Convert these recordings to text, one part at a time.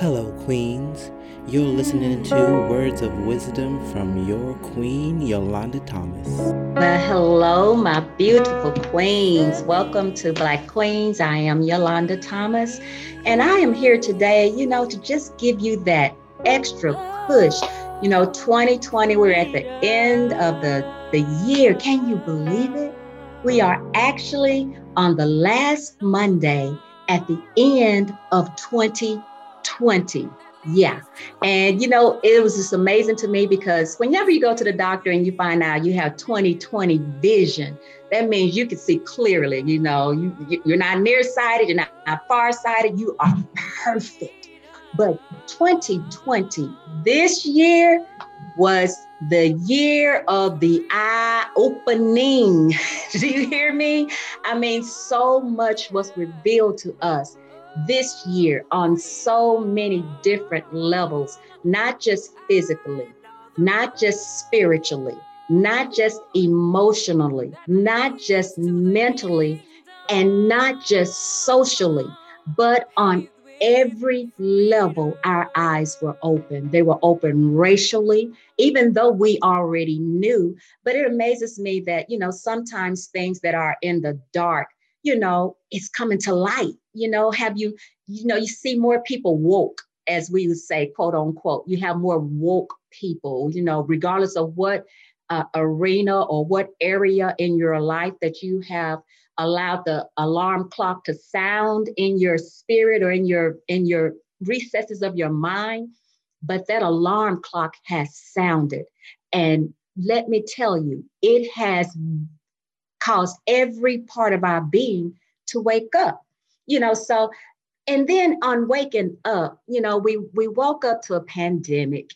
Hello, Queens. You're listening to Words of Wisdom from your Queen, Yolanda Thomas. Well, hello, my beautiful queens. Welcome to Black Queens. I am Yolanda Thomas, and I am here today, you know, to just give you that extra push. You know, 2020, we're at the end of the, the year. Can you believe it? We are actually on the last Monday at the end of 2020. 20. Yeah. And, you know, it was just amazing to me because whenever you go to the doctor and you find out you have 2020 vision, that means you can see clearly. You know, you, you're not nearsighted, you're not, not farsighted, you are perfect. But 2020, this year was the year of the eye opening. Do you hear me? I mean, so much was revealed to us this year on so many different levels, not just physically, not just spiritually, not just emotionally, not just mentally, and not just socially, but on every level, our eyes were open. They were open racially, even though we already knew. But it amazes me that, you know, sometimes things that are in the dark you know, it's coming to light. You know, have you, you know, you see more people woke, as we would say, quote unquote. You have more woke people, you know, regardless of what uh, arena or what area in your life that you have allowed the alarm clock to sound in your spirit or in your in your recesses of your mind but that alarm clock has sounded and let me tell you it has caused every part of our being to wake up. You know, so and then on waking up, you know, we we woke up to a pandemic.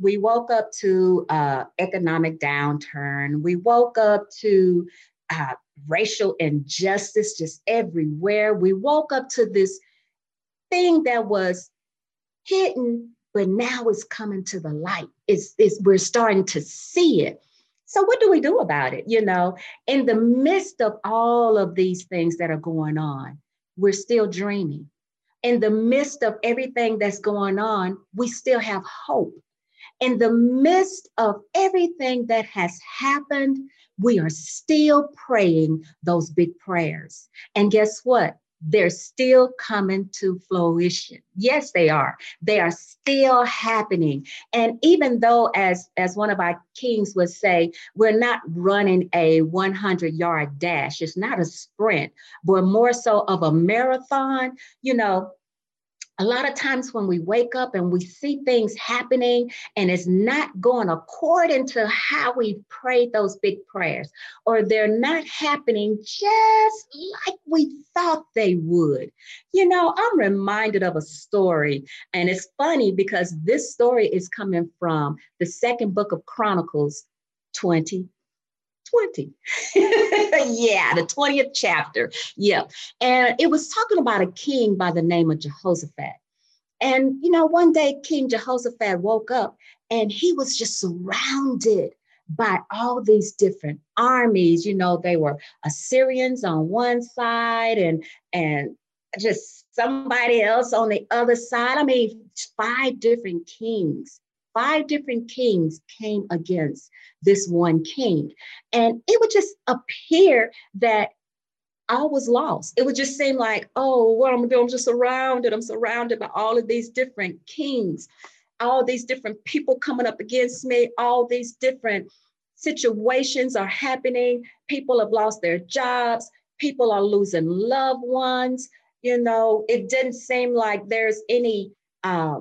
We woke up to uh, economic downturn. We woke up to uh, racial injustice just everywhere. We woke up to this thing that was hidden, but now it's coming to the light. It's, it's we're starting to see it. So, what do we do about it? You know, in the midst of all of these things that are going on, we're still dreaming. In the midst of everything that's going on, we still have hope. In the midst of everything that has happened, we are still praying those big prayers. And guess what? They're still coming to fruition. Yes, they are. They are still happening. And even though, as, as one of our kings would say, we're not running a 100 yard dash, it's not a sprint, but more so of a marathon, you know, a lot of times when we wake up and we see things happening and it's not going according to how we prayed those big prayers, or they're not happening just like we thought they would. You know, I'm reminded of a story, and it's funny because this story is coming from the second book of Chronicles 20 20. yeah, the 20th chapter. Yeah. And it was talking about a king by the name of Jehoshaphat. And, you know, one day King Jehoshaphat woke up and he was just surrounded by all these different armies. You know, they were Assyrians on one side and, and just somebody else on the other side. I mean, five different kings five different kings came against this one king. And it would just appear that I was lost. It would just seem like, oh, what I'm gonna do, I'm just surrounded. I'm surrounded by all of these different kings, all these different people coming up against me, all these different situations are happening. People have lost their jobs, people are losing loved ones. You know, it didn't seem like there's any uh,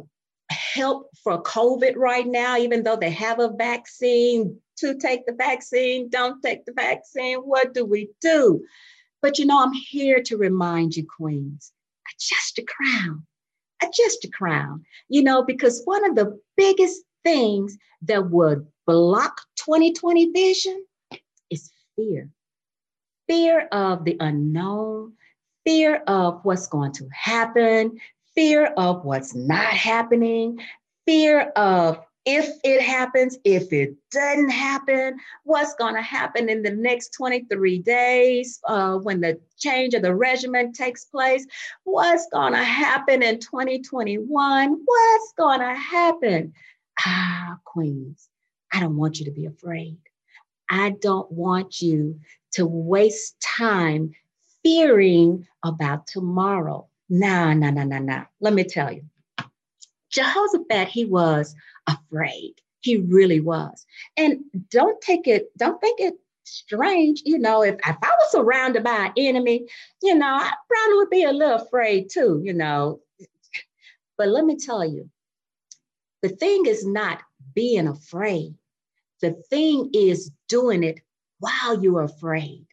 help for COVID right now, even though they have a vaccine to take the vaccine, don't take the vaccine. What do we do? But you know, I'm here to remind you, Queens, adjust the crown, adjust the crown, you know, because one of the biggest things that would block 2020 vision is fear fear of the unknown, fear of what's going to happen, fear of what's not happening, fear of if it happens, if it doesn't happen, what's going to happen in the next 23 days uh, when the change of the regimen takes place, what's going to happen in 2021, what's going to happen. Ah, Queens, I don't want you to be afraid. I don't want you to waste time fearing about tomorrow. Nah, nah, nah, nah, nah. Let me tell you. Jehoshaphat, he was afraid. He really was. And don't take it, don't think it strange. You know, if, if I was surrounded by an enemy, you know, I probably would be a little afraid too, you know. But let me tell you, the thing is not being afraid. The thing is doing it while you're afraid.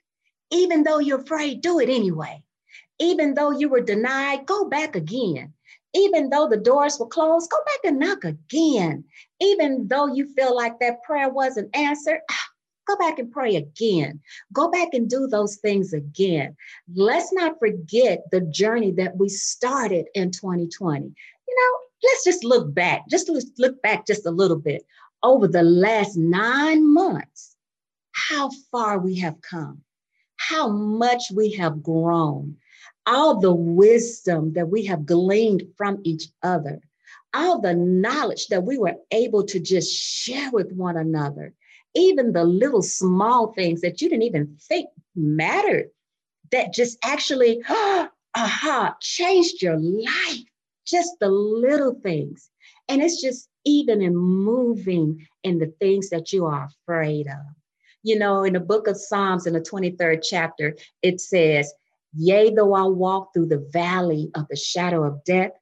Even though you're afraid, do it anyway. Even though you were denied, go back again. Even though the doors were closed, go back and knock again. Even though you feel like that prayer wasn't answered, ah, go back and pray again. Go back and do those things again. Let's not forget the journey that we started in 2020. You know, let's just look back, just look back just a little bit over the last nine months, how far we have come, how much we have grown, all the wisdom that we have gleaned from each other, all the knowledge that we were able to just share with one another, even the little small things that you didn't even think mattered, that just actually, aha, changed your life. Just the little things. And it's just even in moving in the things that you are afraid of. You know, in the book of Psalms, in the 23rd chapter, it says, Yea, though I walk through the valley of the shadow of death,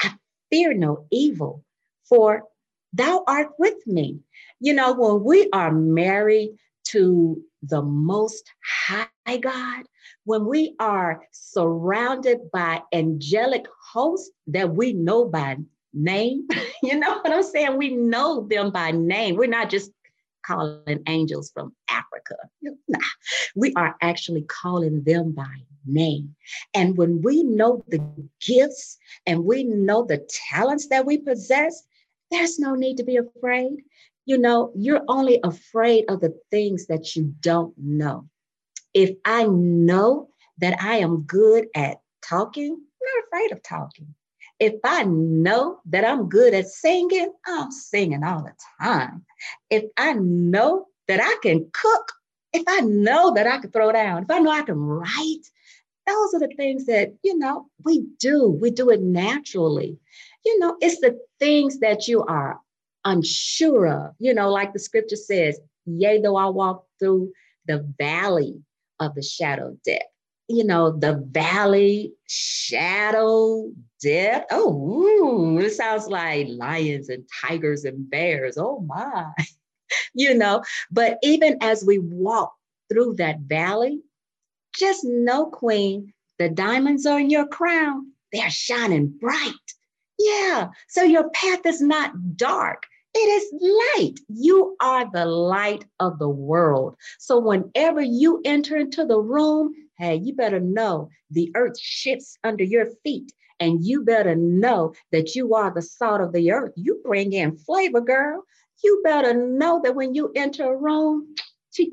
I fear no evil, for thou art with me. You know, when we are married to the Most High God, when we are surrounded by angelic hosts that we know by name, you know what I'm saying? We know them by name. We're not just calling angels from Africa. Nah, we are actually calling them by name. And when we know the gifts and we know the talents that we possess, there's no need to be afraid. You know, you're only afraid of the things that you don't know. If I know that I am good at talking, I'm not afraid of talking. If I know that I'm good at singing, I'm singing all the time. If I know that I can cook, if I know that I can throw down, if I know I can write, those are the things that, you know, we do. We do it naturally. You know, it's the things that you are unsure of, you know, like the scripture says, yea, though I walk through the valley of the shadow of death you know, the valley, shadow, death. Oh, ooh, it sounds like lions and tigers and bears. Oh my, you know. But even as we walk through that valley, just know, Queen, the diamonds are in your crown. They're shining bright. Yeah. So your path is not dark. It is light. You are the light of the world. So whenever you enter into the room, hey, you better know the earth shifts under your feet. And you better know that you are the salt of the earth. You bring in flavor, girl. You better know that when you enter a room, ching,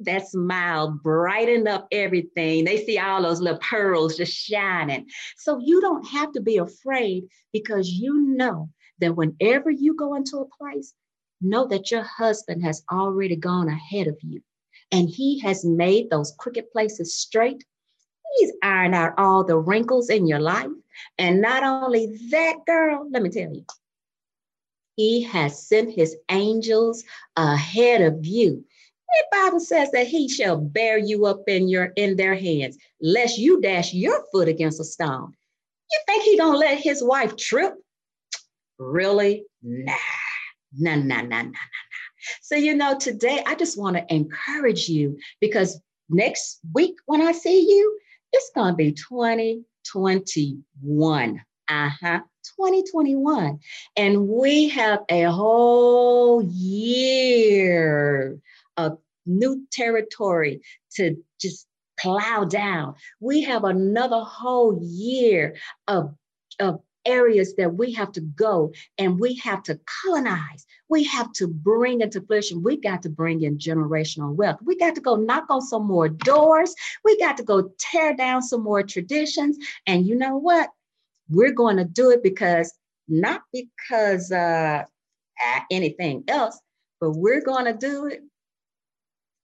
that smile brighten up everything. They see all those little pearls just shining. So you don't have to be afraid because you know that whenever you go into a place, know that your husband has already gone ahead of you and he has made those crooked places straight. He's ironed out all the wrinkles in your life. And not only that, girl, let me tell you, he has sent his angels ahead of you. The Bible says that he shall bear you up in your in their hands, lest you dash your foot against a stone. You think he gonna let his wife trip? Really? Nah, nah, nah, nah, nah, nah. So, you know, today I just want to encourage you because next week when I see you, it's to be 2021. Uh huh. 2021. And we have a whole year of new territory to just plow down. We have another whole year of, of areas that we have to go and we have to colonize. We have to bring into fruition. We got to bring in generational wealth. We got to go knock on some more doors. We got to go tear down some more traditions. And you know what? We're going to do it because not because uh, anything else, but we're going to do it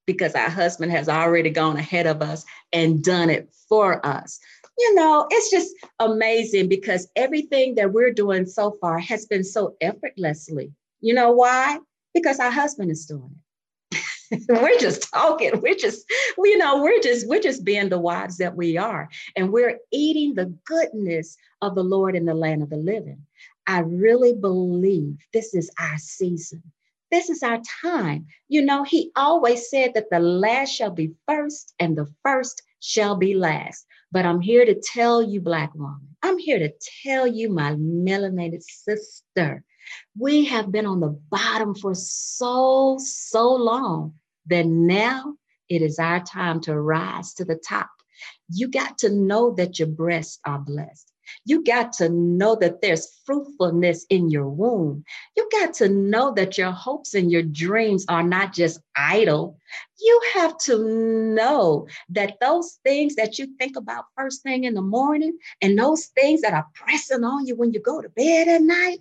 because our husband has already gone ahead of us and done it for us. You know, it's just amazing because everything that we're doing so far has been so effortlessly. You know why? Because our husband is doing it. we're just talking. We're just, you know, we're just, we're just being the wives that we are. And we're eating the goodness of the Lord in the land of the living. I really believe this is our season. This is our time. You know, he always said that the last shall be first and the first shall be last. But I'm here to tell you, Black woman, I'm here to tell you, my melanated sister, we have been on the bottom for so, so long that now it is our time to rise to the top. You got to know that your breasts are blessed. You got to know that there's fruitfulness in your womb. You got to know that your hopes and your dreams are not just idle. You have to know that those things that you think about first thing in the morning and those things that are pressing on you when you go to bed at night,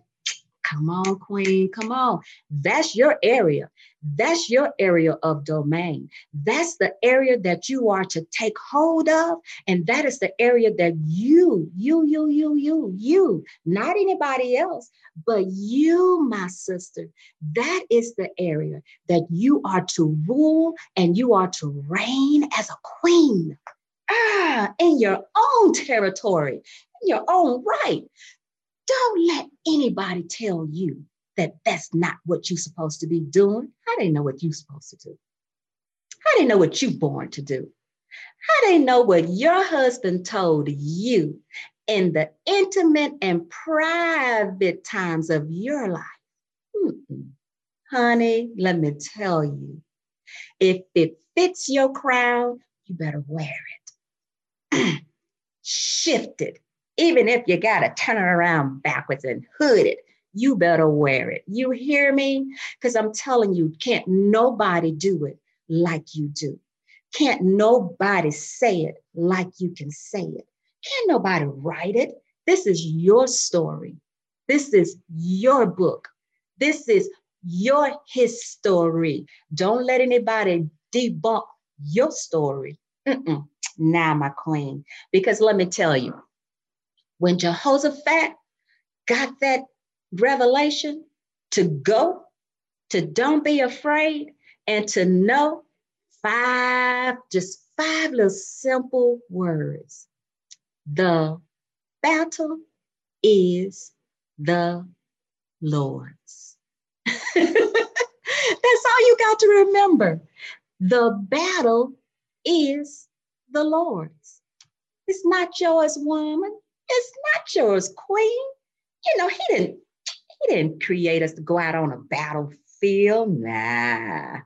Come on, Queen, come on. That's your area. That's your area of domain. That's the area that you are to take hold of. And that is the area that you, you, you, you, you, you, not anybody else, but you, my sister, that is the area that you are to rule and you are to reign as a queen. Ah, in your own territory, in your own right. Don't let anybody tell you that that's not what you're supposed to be doing. How they know what you're supposed to do? How they know what you're born to do? How they know what your husband told you in the intimate and private times of your life? Mm-mm. Honey, let me tell you, if it fits your crown, you better wear it. Shift it even if you got to turn it around backwards and hood it, you better wear it. You hear me? Because I'm telling you, can't nobody do it like you do. Can't nobody say it like you can say it. Can't nobody write it. This is your story. This is your book. This is your history. Don't let anybody debunk your story. Mm-mm. Now, my queen, because let me tell you, when Jehoshaphat got that revelation to go, to don't be afraid, and to know five, just five little simple words. The battle is the Lord's. That's all you got to remember. The battle is the Lord's. It's not yours, woman. It's not yours, queen. You know, he didn't he didn't create us to go out on a battlefield. Nah.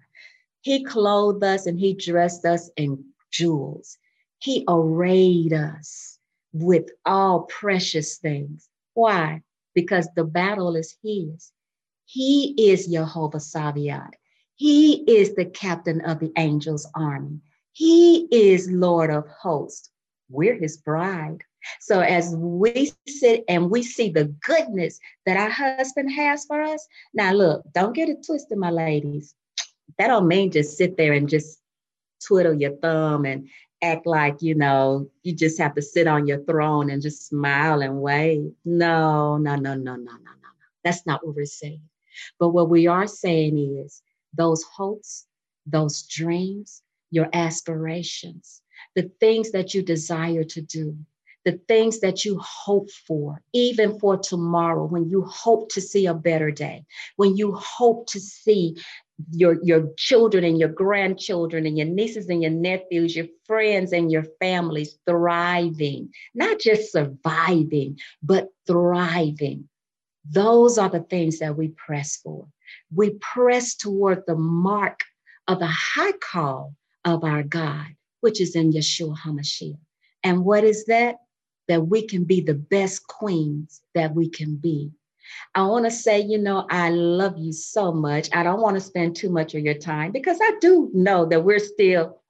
He clothed us and he dressed us in jewels. He arrayed us with all precious things. Why? Because the battle is his. He is Jehovah Sabaoth. He is the captain of the angels' army. He is Lord of hosts. We're his bride. So as we sit and we see the goodness that our husband has for us, now look, don't get it twisted, my ladies. That don't mean just sit there and just twiddle your thumb and act like, you know, you just have to sit on your throne and just smile and wave. No, no, no, no, no, no, no, no. That's not what we're saying. But what we are saying is those hopes, those dreams, your aspirations, the things that you desire to do, the things that you hope for, even for tomorrow, when you hope to see a better day, when you hope to see your, your children and your grandchildren and your nieces and your nephews, your friends and your families thriving, not just surviving, but thriving. Those are the things that we press for. We press toward the mark of the high call of our God, which is in Yeshua HaMashiach. And what is that? That we can be the best queens that we can be. I want to say, you know, I love you so much. I don't want to spend too much of your time because I do know that we're still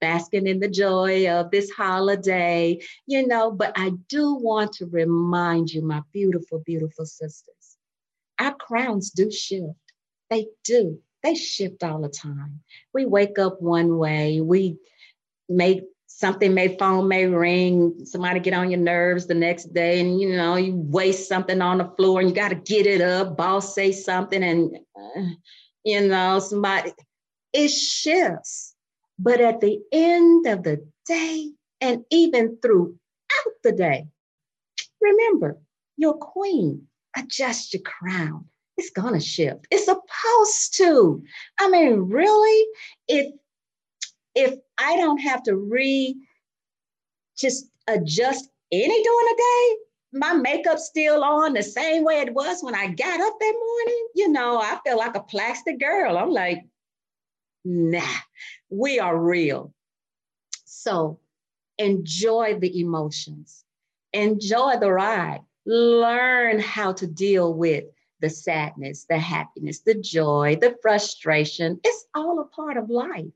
basking in the joy of this holiday, you know, but I do want to remind you, my beautiful, beautiful sisters, our crowns do shift. They do. They shift all the time. We wake up one way, we make something may phone may ring somebody get on your nerves the next day and you know you waste something on the floor and you got to get it up boss say something and uh, you know somebody it shifts. But at the end of the day and even throughout the day remember your queen adjust your crown. It's gonna shift. It's supposed to. I mean really? If if I don't have to re just adjust any during the day, my makeup still on the same way it was when I got up that morning, you know, I feel like a plastic girl. I'm like, nah, we are real. So enjoy the emotions, enjoy the ride, learn how to deal with the sadness, the happiness, the joy, the frustration. It's all a part of life.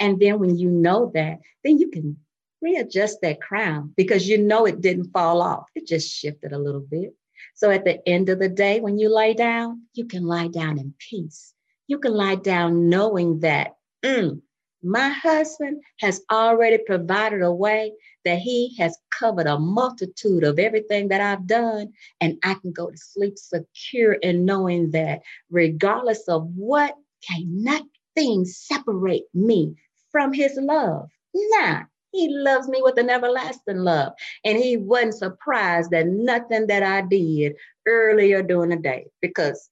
And then when you know that, then you can readjust that crown because you know it didn't fall off. It just shifted a little bit. So at the end of the day, when you lay down, you can lie down in peace. You can lie down knowing that mm, my husband has already provided a way that he has covered a multitude of everything that I've done. And I can go to sleep secure in knowing that regardless of what cannot things separate me from his love. Nah, he loves me with an everlasting love. And he wasn't surprised that nothing that I did earlier during the day because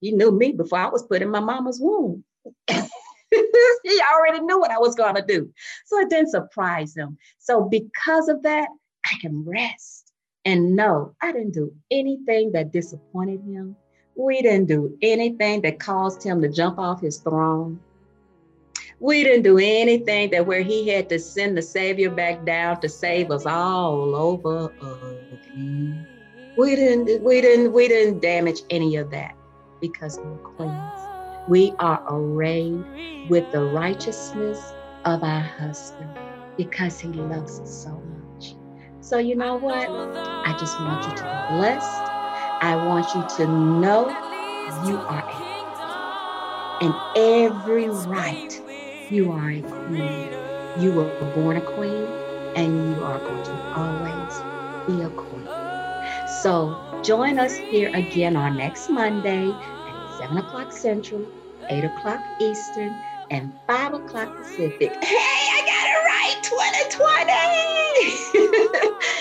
he knew me before I was put in my mama's womb. he already knew what I was going to do. So it didn't surprise him. So because of that, I can rest and know I didn't do anything that disappointed him. We didn't do anything that caused him to jump off his throne. We didn't do anything that where he had to send the Savior back down to save us all over again. We didn't, we didn't, we didn't damage any of that because we're queens. We are arrayed with the righteousness of our husband because he loves us so much. So you know what? I just want you to be blessed. I want you to know you are a in every right. You are a queen. You were born a queen, and you are going to always be a queen. So join us here again on next Monday at 7 o'clock Central, 8 o'clock Eastern, and 5 o'clock Pacific. Hey, 2020!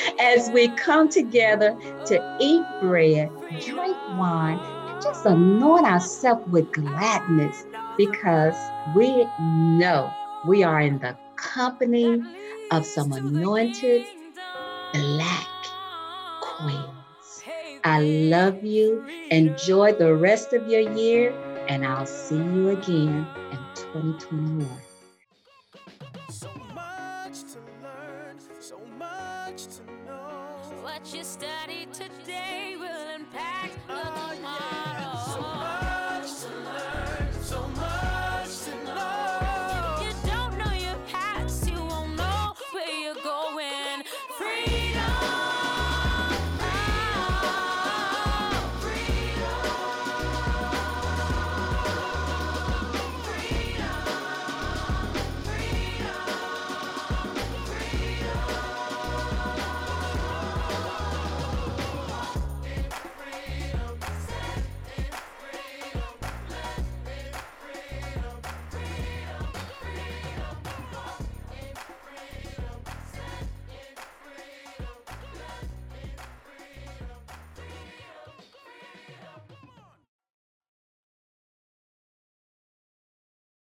as we come together to eat bread, drink wine, and just anoint ourselves with gladness because we know we are in the company of some anointed black queens. I love you. Enjoy the rest of your year, and I'll see you again in 2021.